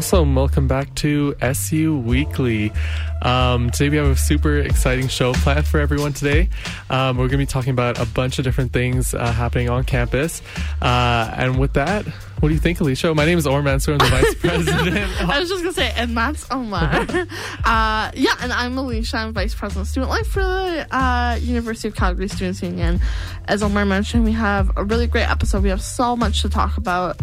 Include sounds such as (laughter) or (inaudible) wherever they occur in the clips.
Awesome. Welcome back to SU Weekly. Um, today we have a super exciting show planned for everyone today. Um, we're going to be talking about a bunch of different things uh, happening on campus. Uh, and with that, what do you think, Alicia? My name is Omar Mansour. I'm the vice (laughs) president. I was just gonna say, and that's Omar. (laughs) uh, yeah, and I'm Alicia. I'm vice president of student life for the uh, University of Calgary Students Union. As Omar mentioned, we have a really great episode. We have so much to talk about.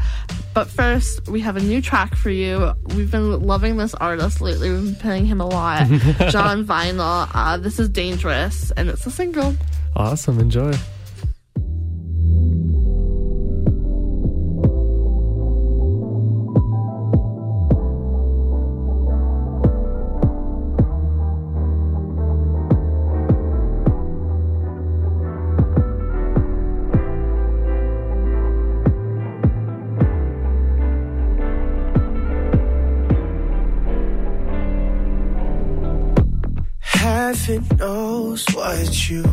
But first, we have a new track for you. We've been loving this artist lately. We've been playing him a lot. (laughs) Jon Vinyl. Uh, this is dangerous, and it's a single. Awesome. Enjoy. Heaven knows what you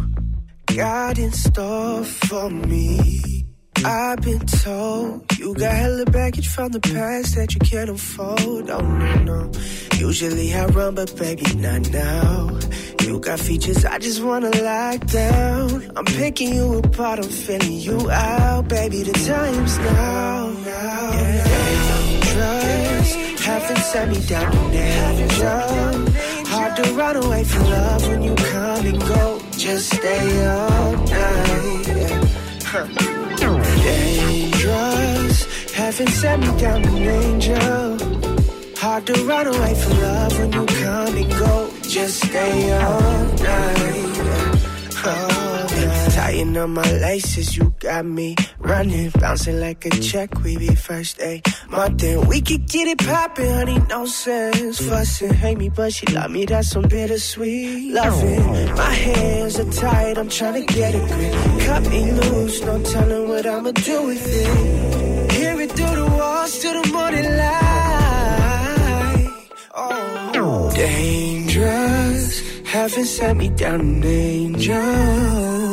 got in store for me. I've been told you got hella baggage from the past that you can't afford. Oh no, no. Usually I run, but baby, not now. You got features I just wanna lock down. I'm picking you apart, I'm filling you out. Baby, the time's now. now yeah. Dangerous. Haven't set me down danger. Hard to run away from love when you come and go. Just stay all night. Huh. Dangerous. Haven't set me down to danger. Hard to run away from love when you come and go. Just stay all night. Yeah. Tying up my laces, you got me running, bouncing like a check. We be first day, Martin. We could get it poppin', honey, no sense. Fussing, hate me, but she love me. That's some bittersweet loving. My hands are tied, I'm trying to get a grip. Cut me loose, no telling what I'ma do with it. Hear it through the walls till the morning light. Oh, dangerous. Heaven sent me down in danger.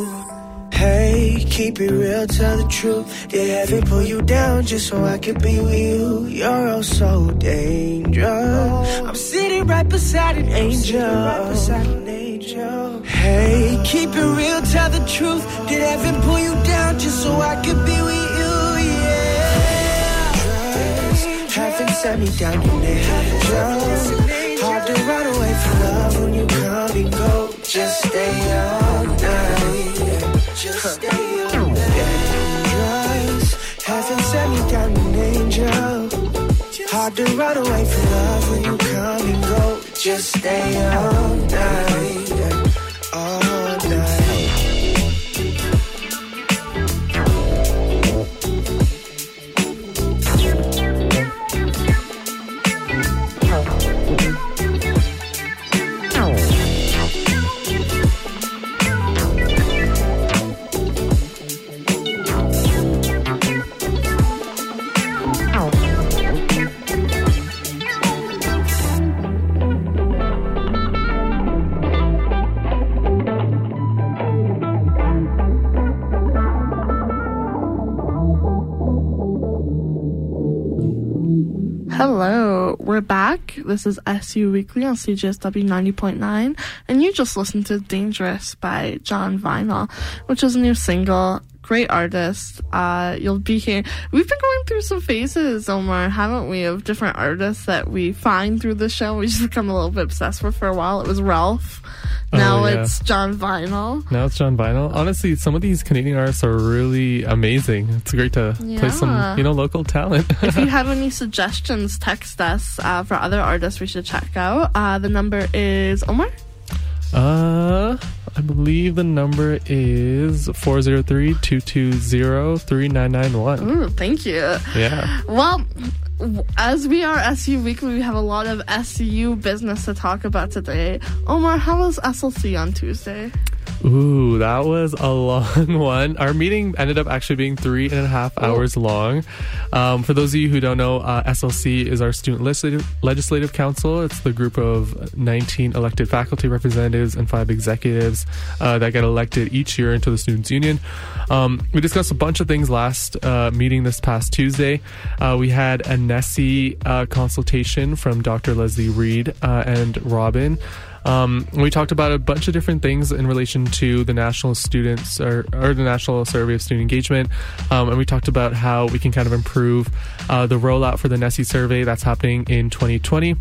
Hey, keep it real, tell the truth. Did heaven pull you down just so I could be with you? You're oh so dangerous. I'm sitting right beside an angel. Right beside an angel. Hey, keep it real, tell the truth. Did heaven pull you down just so I could be with you? Yeah. Heaven set me down in angel. Hard to run away from love when you come and go. Just stay all night. Just stay all night. Dangerous. Haven't set me down an angel. Hard to run away from love when you come and go. Just stay all night. This is SU Weekly on CJSW 90.9, and you just listened to Dangerous by Jon Vinyl, which is a new single. Great artist. Uh, you'll be here. We've been going through some phases, Omar, haven't we, of different artists that we find through the show. We just become a little bit obsessed with for a while. It was Ralph. Now Oh, yeah. it's Jon Vinyl. Now it's Jon Vinyl. Honestly, some of these Canadian artists are really amazing. It's great to play some, you know, local talent. (laughs) if you (laughs) have any suggestions, text us uh, for other artists we should check out. Uh, the number is Omar. uh, I believe the number is 403-220-3991. Thank you. Yeah. Well, as we are SU Weekly, we have a lot of SU business to talk about today. Omar, how was SLC on Tuesday? Ooh, that was a long (laughs) one. Our meeting ended up actually being three and a half hours long. Um, for those of you who don't know, uh, SLC is our Student Legislative, Legislative Council. It's the group of 19 elected faculty representatives and five executives uh, that get elected each year into the Students' Union. Um, we discussed a bunch of things last uh, meeting this past Tuesday. Uh, we had a NSSE uh, consultation from Dr. Leslie Reed uh, and Robin. Um, we talked about a bunch of different things in relation to the national students or, or the national survey of student engagement, um, and we talked about how we can kind of improve uh, the rollout for the NSSE survey that's happening in 2020.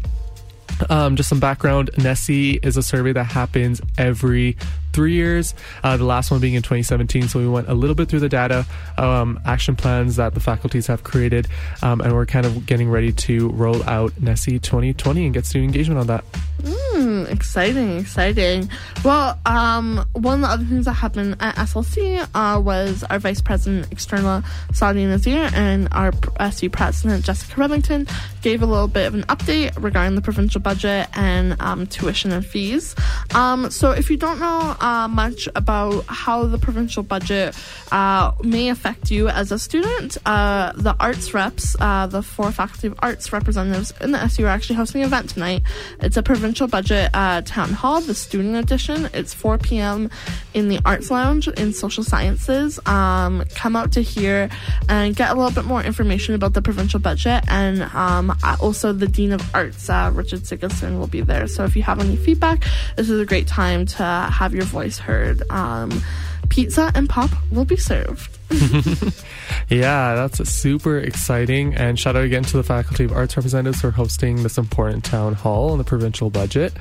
Um, just some background NSSE is a survey that happens every three years, uh, the last one being in 2017. So we went a little bit through the data, um, action plans that the faculties have created, um, and we're kind of getting ready to roll out NSSE 2020 and get student engagement on that. Mm, exciting, exciting. Well, um, one of the other things that happened at SLC uh, was our Vice President External Saudi Nazir and our SU President Jessica Revington gave a little bit of an update regarding the provincial budget and um, tuition and fees. Um, so if you don't know uh, much about how the provincial budget uh, may affect you as a student, uh, the arts reps, uh, the four faculty of arts representatives in the SU are actually hosting an event tonight. It's a provincial budget uh, town hall, the student edition. It's 4 p.m. in the Arts Lounge in Social Sciences. Um, come out to hear and get a little bit more information about the provincial budget. And um, also, the Dean of Arts, uh, Richard Sigurdson, will be there. So if you have any feedback, this is a great time to have your voice heard. Um, pizza and pop will be served. (laughs) (laughs) yeah, that's super exciting. And shout out again to the Faculty of Arts representatives for hosting this important town hall on the provincial budget.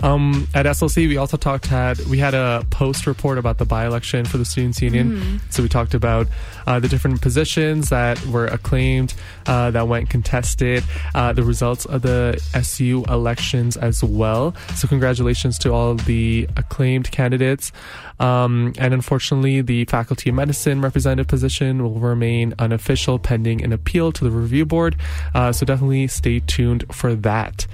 Um, at SLC, we also talked had we had a post report about the by-election for the Students' Union. Mm. So we talked about uh, the different positions that were acclaimed, uh, that went contested, uh, the results of the SU elections as well. So congratulations to all the acclaimed candidates. Um, and unfortunately, the Faculty of Medicine representative position will remain unofficial pending an appeal to the review board. Uh, so definitely stay tuned for that.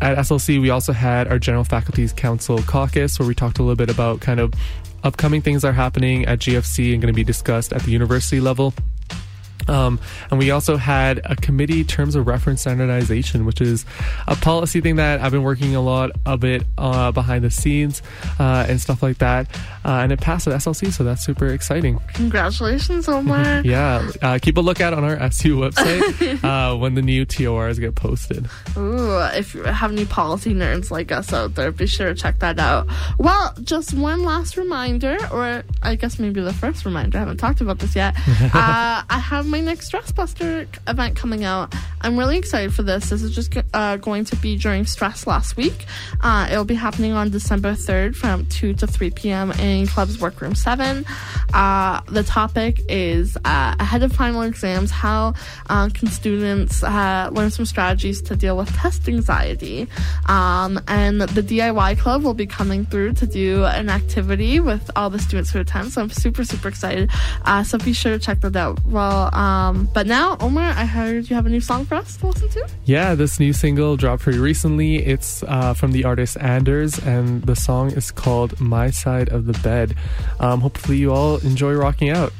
At SLC, we also had our General Faculties Council caucus where we talked a little bit about kind of upcoming things that are happening at GFC and going to be discussed at the university level. Um, and we also had a committee terms of reference standardization, which is a policy thing that I've been working a lot of it uh, behind the scenes uh, and stuff like that. Uh, and it passed at SLC, so that's super exciting. Congratulations, Omar. (laughs) yeah, uh, keep a lookout on our SU website (laughs) uh, when the new TORs get posted. Ooh, if you have any policy nerds like us out there, be sure to check that out. Well, just one last reminder, or I guess maybe the first reminder. I haven't talked about this yet. (laughs) Uh, I have my next Stress Buster event coming out. I'm really excited for this. This is just uh, going to be during Stress last week. Uh, it'll be happening on December 3rd from 2 to 3 p.m. in Club's Workroom 7. Uh, the topic is uh, ahead of final exams how uh, can students uh, learn some strategies to deal with test anxiety? Um, and the DIY Club will be coming through to do an activity with all the students who attend. So I'm super, super excited. so be sure to check that out. Well, um, but now, Omar, I heard you have a new song for us to listen to. Yeah, this new single dropped pretty recently. It's uh, from the artist Anders, and the song is called "My Side of the Bed." Um, hopefully, you all enjoy rocking out.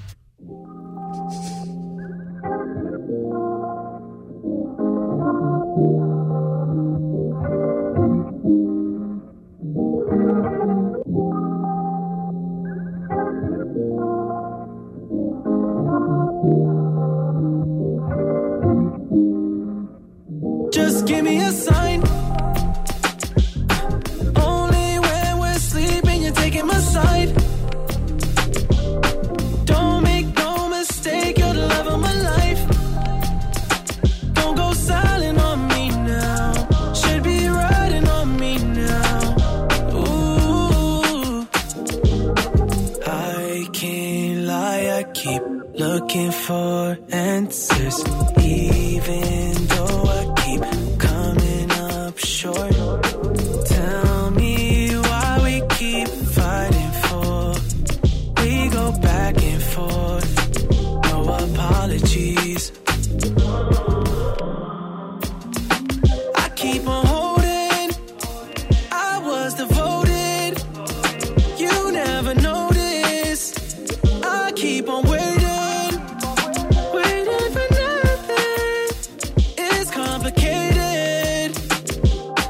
Complicated.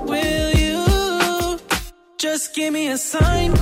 Will you just give me a sign?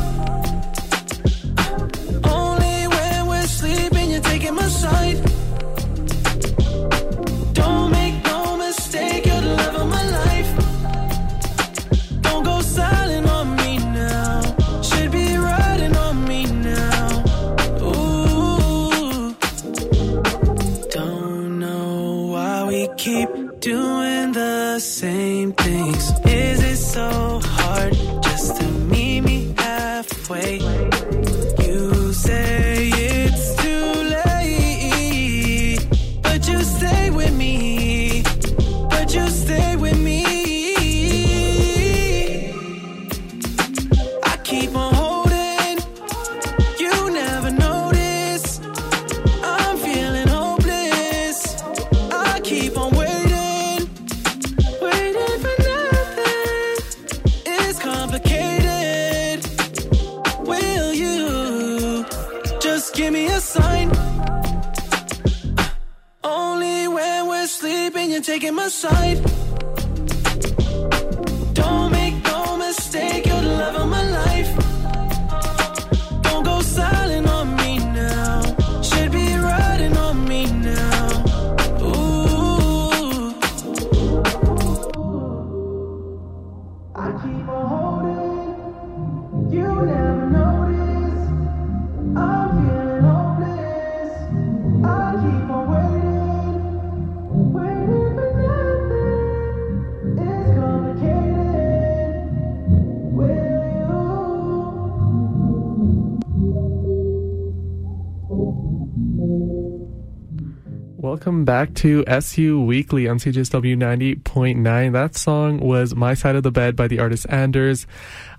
Welcome back to SU Weekly on CJSW 90.9. That song was My Side of the Bed by the artist Anders.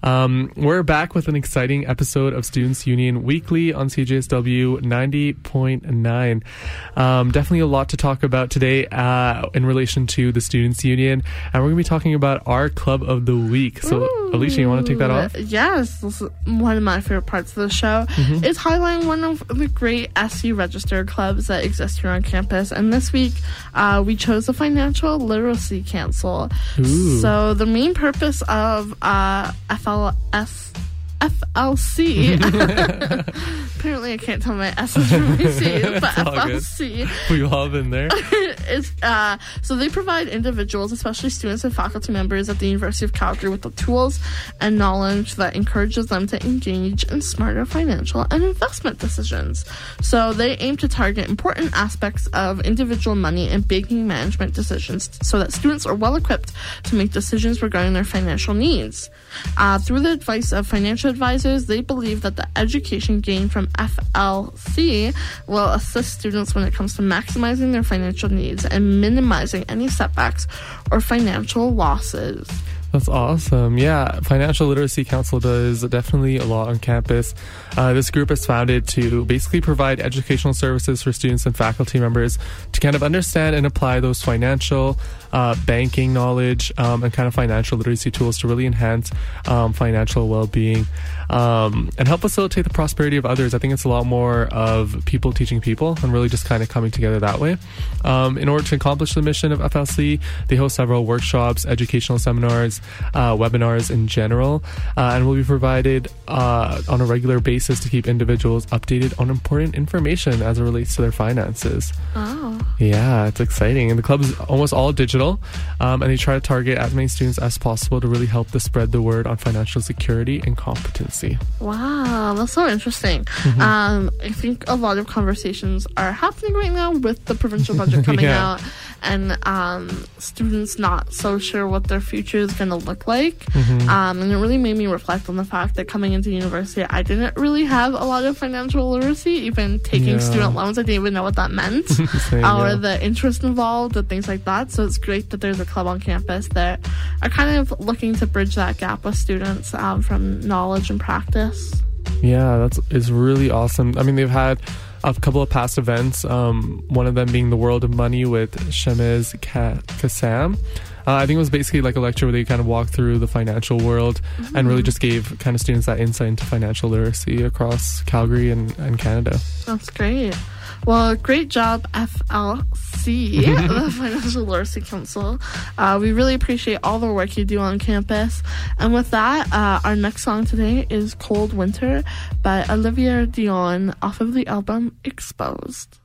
Um, we're back with an exciting episode of Students Union Weekly on CJSW 90.9. Um, definitely a lot to talk about today uh, in relation to the Students Union. And we're going to be talking about our Club of the Week. So, Alicia, you want to take that off? Yes, this is one of my favorite parts of the show Mm-hmm. is highlighting one of the great SU registered clubs that exist here on campus. And this week, uh, we chose the Financial Literacy Council. Ooh. So the main purpose of uh, FLS. FLC. (laughs) Apparently, I can't tell my S's from my C's, (laughs) but. FLC We've all been there. (laughs) is uh, so they provide individuals, especially students and faculty members at the University of Calgary, with the tools and knowledge that encourages them to engage in smarter financial and investment decisions. So they aim to target important aspects of individual money and banking management decisions, so that students are well equipped to make decisions regarding their financial needs. Uh, through the advice of financial advisors, they believe that the education gained from FLC will assist students when it comes to maximizing their financial needs and minimizing any setbacks or financial losses. That's awesome. Yeah, Financial Literacy Council does definitely a lot on campus. Uh, this group is founded to basically provide educational services for students and faculty members to kind of understand and apply those financial, uh, banking knowledge, um, and kind of financial literacy tools to really enhance um, financial well being um, and help facilitate the prosperity of others. I think it's a lot more of people teaching people and really just kind of coming together that way. Um, in order to accomplish the mission of FLC, they host several workshops, educational seminars, uh, webinars in general, uh, and will be provided uh, on a regular basis to keep individuals updated on important information as it relates to their finances. Oh. Yeah, it's exciting. And the club is almost all digital, um, and they try to target as many students as possible to really help to spread the word on financial security and Wow, that's so interesting. Mm-hmm. Um, I think a lot of conversations are happening right now with the provincial budget coming (laughs) Yeah. out and um, students not so sure what their future is going to look like. Mm-hmm. Um, and it really made me reflect on the fact that coming into university, I didn't really have a lot of financial literacy. Even taking Yeah. student loans, I didn't even know what that meant. (laughs) Same, or yeah. the interest involved and things like that. So it's great that there's a club on campus that are kind of looking to bridge that gap with students um, from knowledge and practice. Yeah, that's is really awesome. I mean, they've had a couple of past events. Um, one of them being the World of Money with Shemez Ka- Kassam. Uh, I think it was basically like a lecture where they kind of walked through the financial world and really just gave kind of students that insight into financial literacy across Calgary and, and Canada. That's great. Well, great job, FLC, (laughs) the Financial Literacy Council. Uh, we really appreciate all the work you do on campus. And with that, uh, our next song today is Cold Winter by Olivia Dion off of the album Exposed.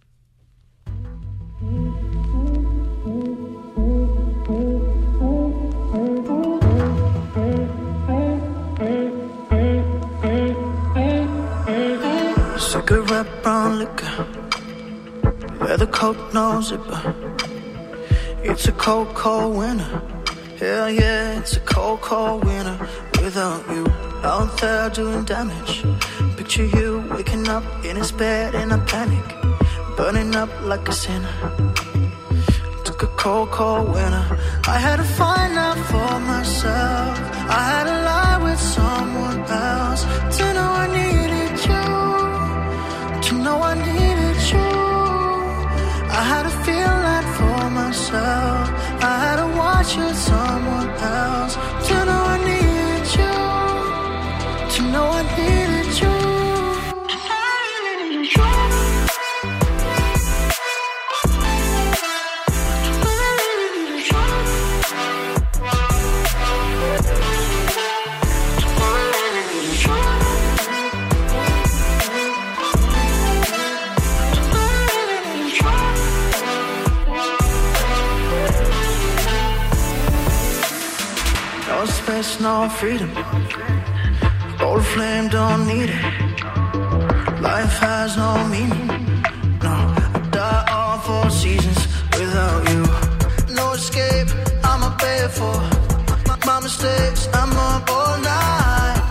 Cigarette brown liquor, leather coat, no zipper. It's a cold, cold winter. Hell yeah, it's a cold, cold winter without you out there doing damage. Picture you waking up in his bed in a panic, burning up like a sinner. Took a cold, cold winter. I had to find out for myself. I had to lie with someone else to know I needed you. To know I needed. I had to feel that for myself. I had to watch with someone else to know I needed you. To know I Space, no freedom. Old flame don't need it. Life has no meaning. No, I die all four seasons without you. No escape, I'm a pay for my, my mistakes. I'm up all night,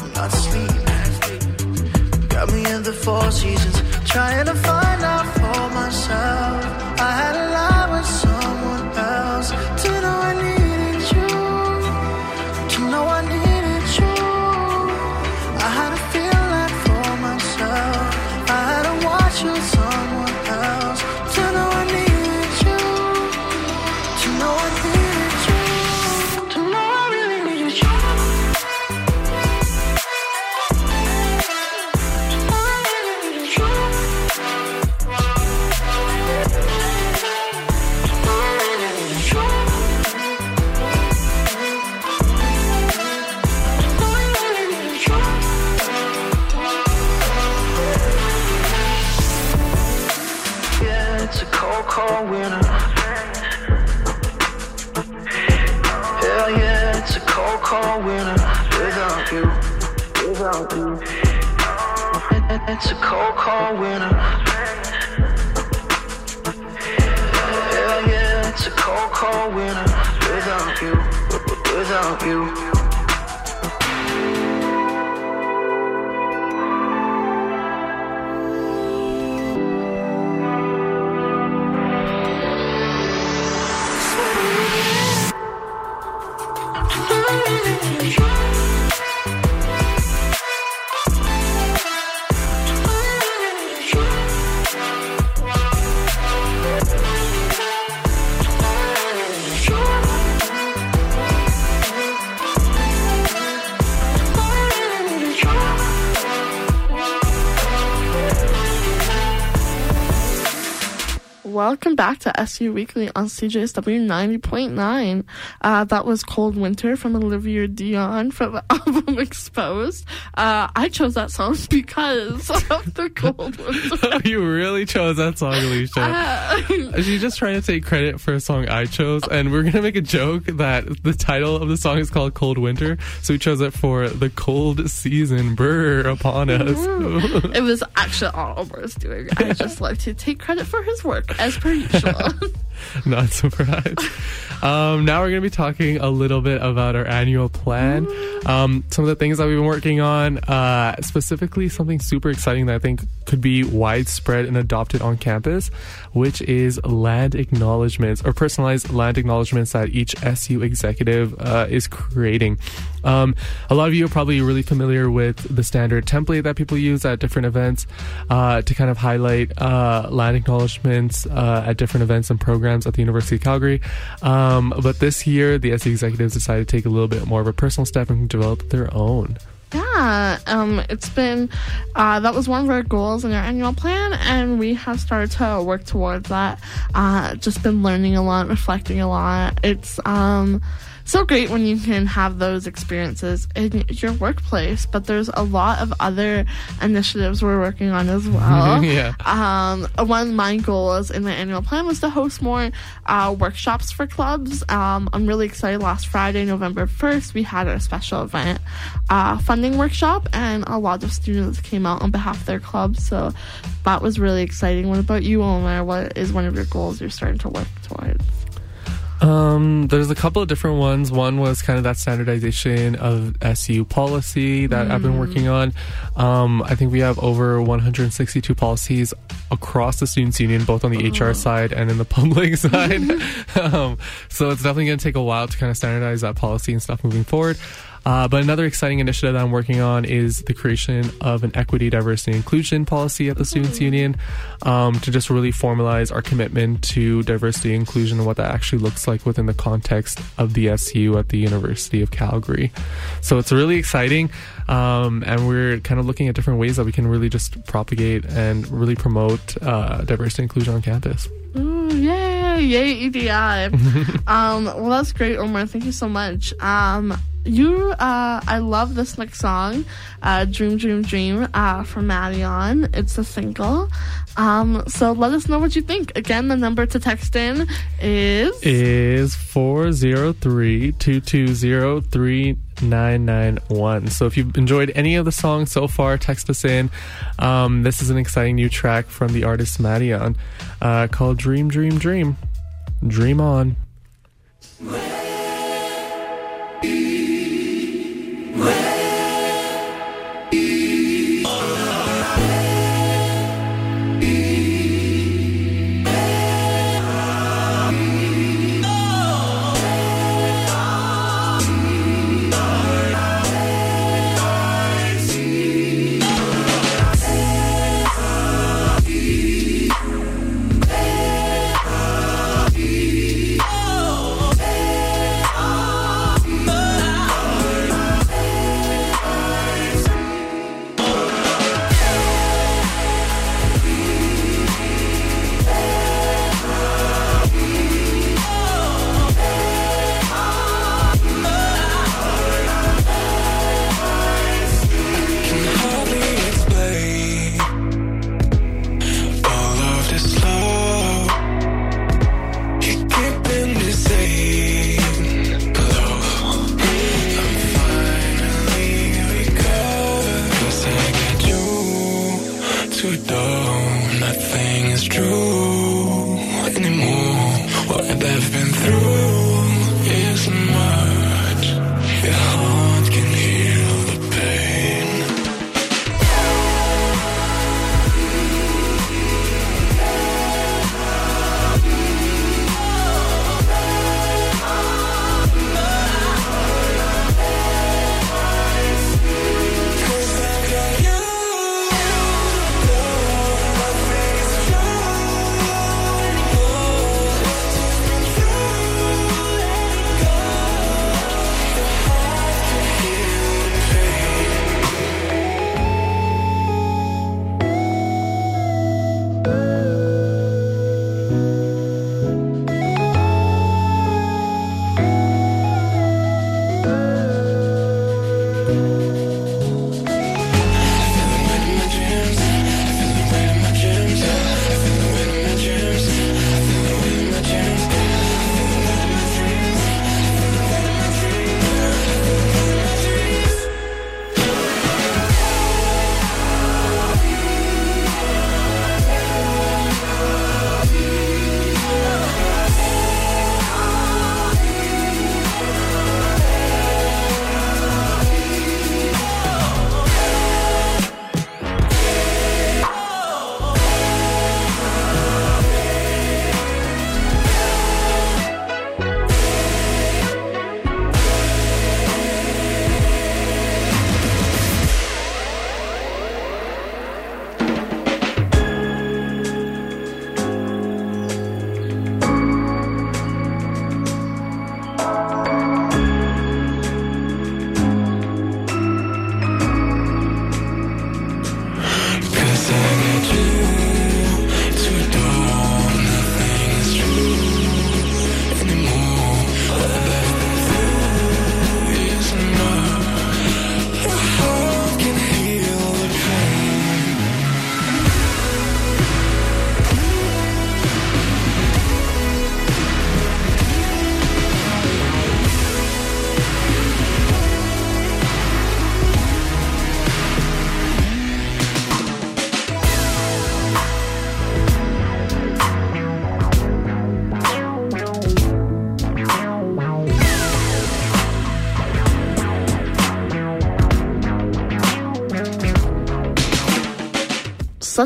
I'm not sleeping. Got me in the four seasons, trying to find out for myself. I had a lie with someone else Welcome back to SU Weekly on CJSW 90.9. Uh, that was Cold Winter from Olivia Dion from the (laughs) album Exposed. Uh, I chose that song (laughs) because of the cold winter. (laughs) you really chose that song, Alicia. Uh, She's just trying to take credit for a song I chose, and we're gonna make a joke that the title of the song is called "Cold Winter," so we chose it for the cold season brr upon us. it was actually all Omar's doing. I just like to take credit for his work as per usual. (laughs) Not surprised. Um, now we're gonna be talking a little bit about our annual plan. Um, some of the things that we've been working on, uh, specifically something super exciting that I think could be widespread and adopted on campus, which is land acknowledgements or personalized land acknowledgements that each SU executive uh, is creating. Um, a lot of you are probably really familiar with the standard template that people use at different events uh, to kind of highlight uh, land acknowledgements uh, at different events and programs at the University of Calgary. Um, but this year, the SU executives decided to take a little bit more of a personal step and develop their own. Yeah, um, it's been uh, that was one of our goals in our annual plan, and we have started to work towards that. Uh, just been learning a lot, reflecting a lot. It's um, so great when you can have those experiences in your workplace, but there's a lot of other initiatives we're working on as (laughs) well. yeah. Um, one of my goals in the annual plan was to host more uh, workshops for clubs. Um, I'm really excited. Last Friday, November 1st, we had a special event uh, funding workshop, and a lot of students came out on behalf of their clubs. So that was really exciting. What about you, Omar? What is one of your goals you're starting to work towards? Um, there's a couple of different ones. One was kind of that standardization of SU policy that I've been working on. Um, I think we have over 162 policies across the Students' Union, both on the HR side and in the public (laughs) side. (laughs) um, so it's definitely going to take a while to kind of standardize that policy and stuff moving forward. Uh, but another exciting initiative that I'm working on is the creation of an equity, diversity, inclusion policy at the Students' Union um, to just really formalize our commitment to diversity and inclusion and what that actually looks like within the context of the SU at the University of Calgary. So it's really exciting, um, and we're kind of looking at different ways that we can really just propagate and really promote uh, diversity and inclusion on campus. Ooh, yay, EDI. (laughs) um, well, that's great, Omar. Thank you so much. Um, you, uh, I love this next song, uh, Dream, Dream, Dream, uh, from Marion. It's a single. Um, so let us know what you think. Again, the number to text in is. is 403-220-3991. So if you've enjoyed any of the songs so far, text us in. Um, this is an exciting new track from the artist Madion uh, called Dream, Dream, Dream. Dream on.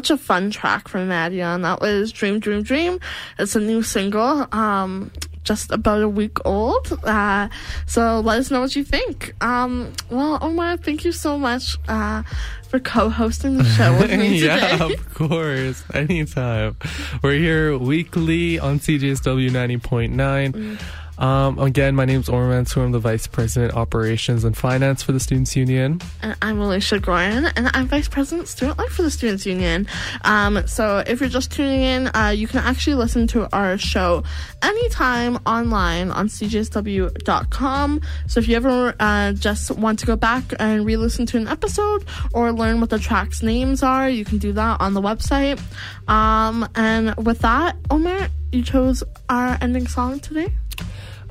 Such a fun track from Nadia, and that was Dream, Dream, Dream. It's a new single. Um, just about a week old. Uh, so let us know what you think. Um, well, Omar, thank you so much uh, for co-hosting the show with me (laughs) today. yeah, of course. Anytime. We're here weekly on CJSW 90.9. Mm. Um, again, my name is Omar Mansour. I'm the Vice President, Operations and Finance for the Students Union. And I'm Alicia Gorin, and I'm Vice President, Student Life for the Students Union. Um, so if you're just tuning in, uh, you can actually listen to our show anytime online on cjsw.com. So if you ever uh, just want to go back and re-listen to an episode or learn what the tracks' names are, you can do that on the website. Um, and with that, Omar, you chose our ending song today?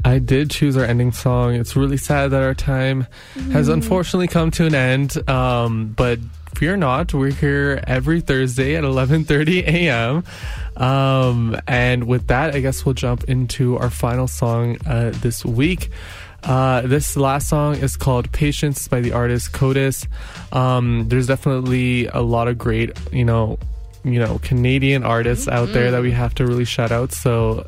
I did choose our ending song. It's really sad that our time has unfortunately come to an end. Um, but fear not, we're here every Thursday at 11:30 a.m. Um, and with that, I guess we'll jump into our final song uh, this week. Uh, this last song is called Patience by the artist Codis. Um, there's definitely a lot of great, you know, you know, Canadian artists mm-hmm. out there that we have to really shout out. So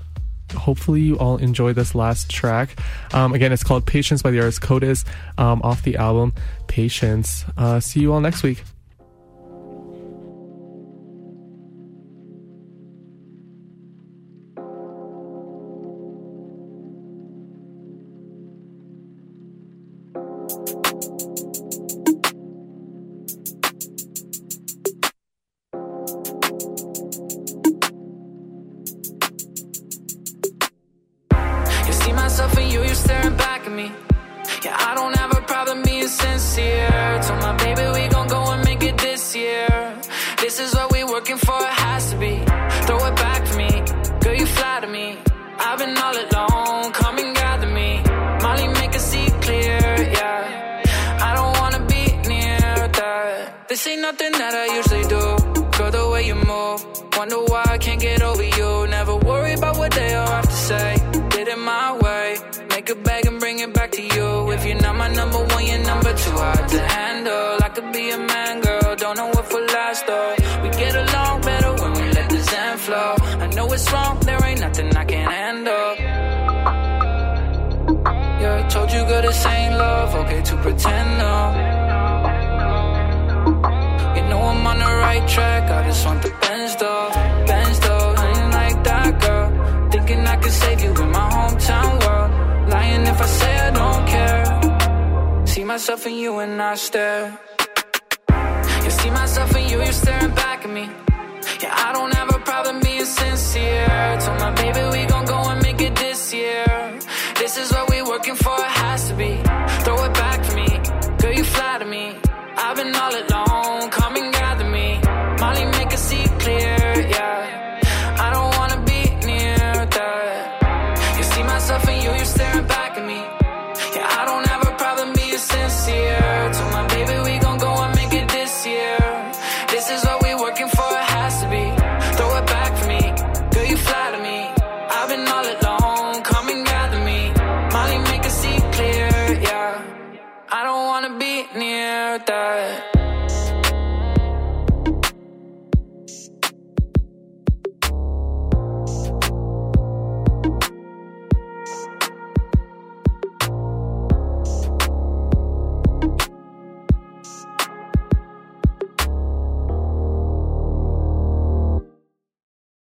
hopefully you all enjoy this last track. Um, again, it's called Patience by the artist Codis um, off the album Patience. Uh, see you all next week. This ain't nothing that I usually do. Girl, the way you move. Wonder why I can't get over you. Never worry about what they all have to say. Did it my way. Make a bag and bring it back to you. If you're not my number one, you're number two. Hard to handle. I could be a man, girl. Don't know what for last though. We get along better when we let the zen flow. I know it's wrong, there ain't nothing I can handle. Yeah, I told you, girl, this ain't love. Okay, to pretend though. No. want the Benz though, Benz though. I like that girl, thinking I can save you in my hometown world. Lying if I say I don't care. See myself in you and I stare. You see myself in you, you're staring back at me. Yeah, I don't have a problem being sincere. Told my baby we gon' go and make it this year. This is what we working for, it has to be. Throw it back for me, girl, you flatter me. I've been all alone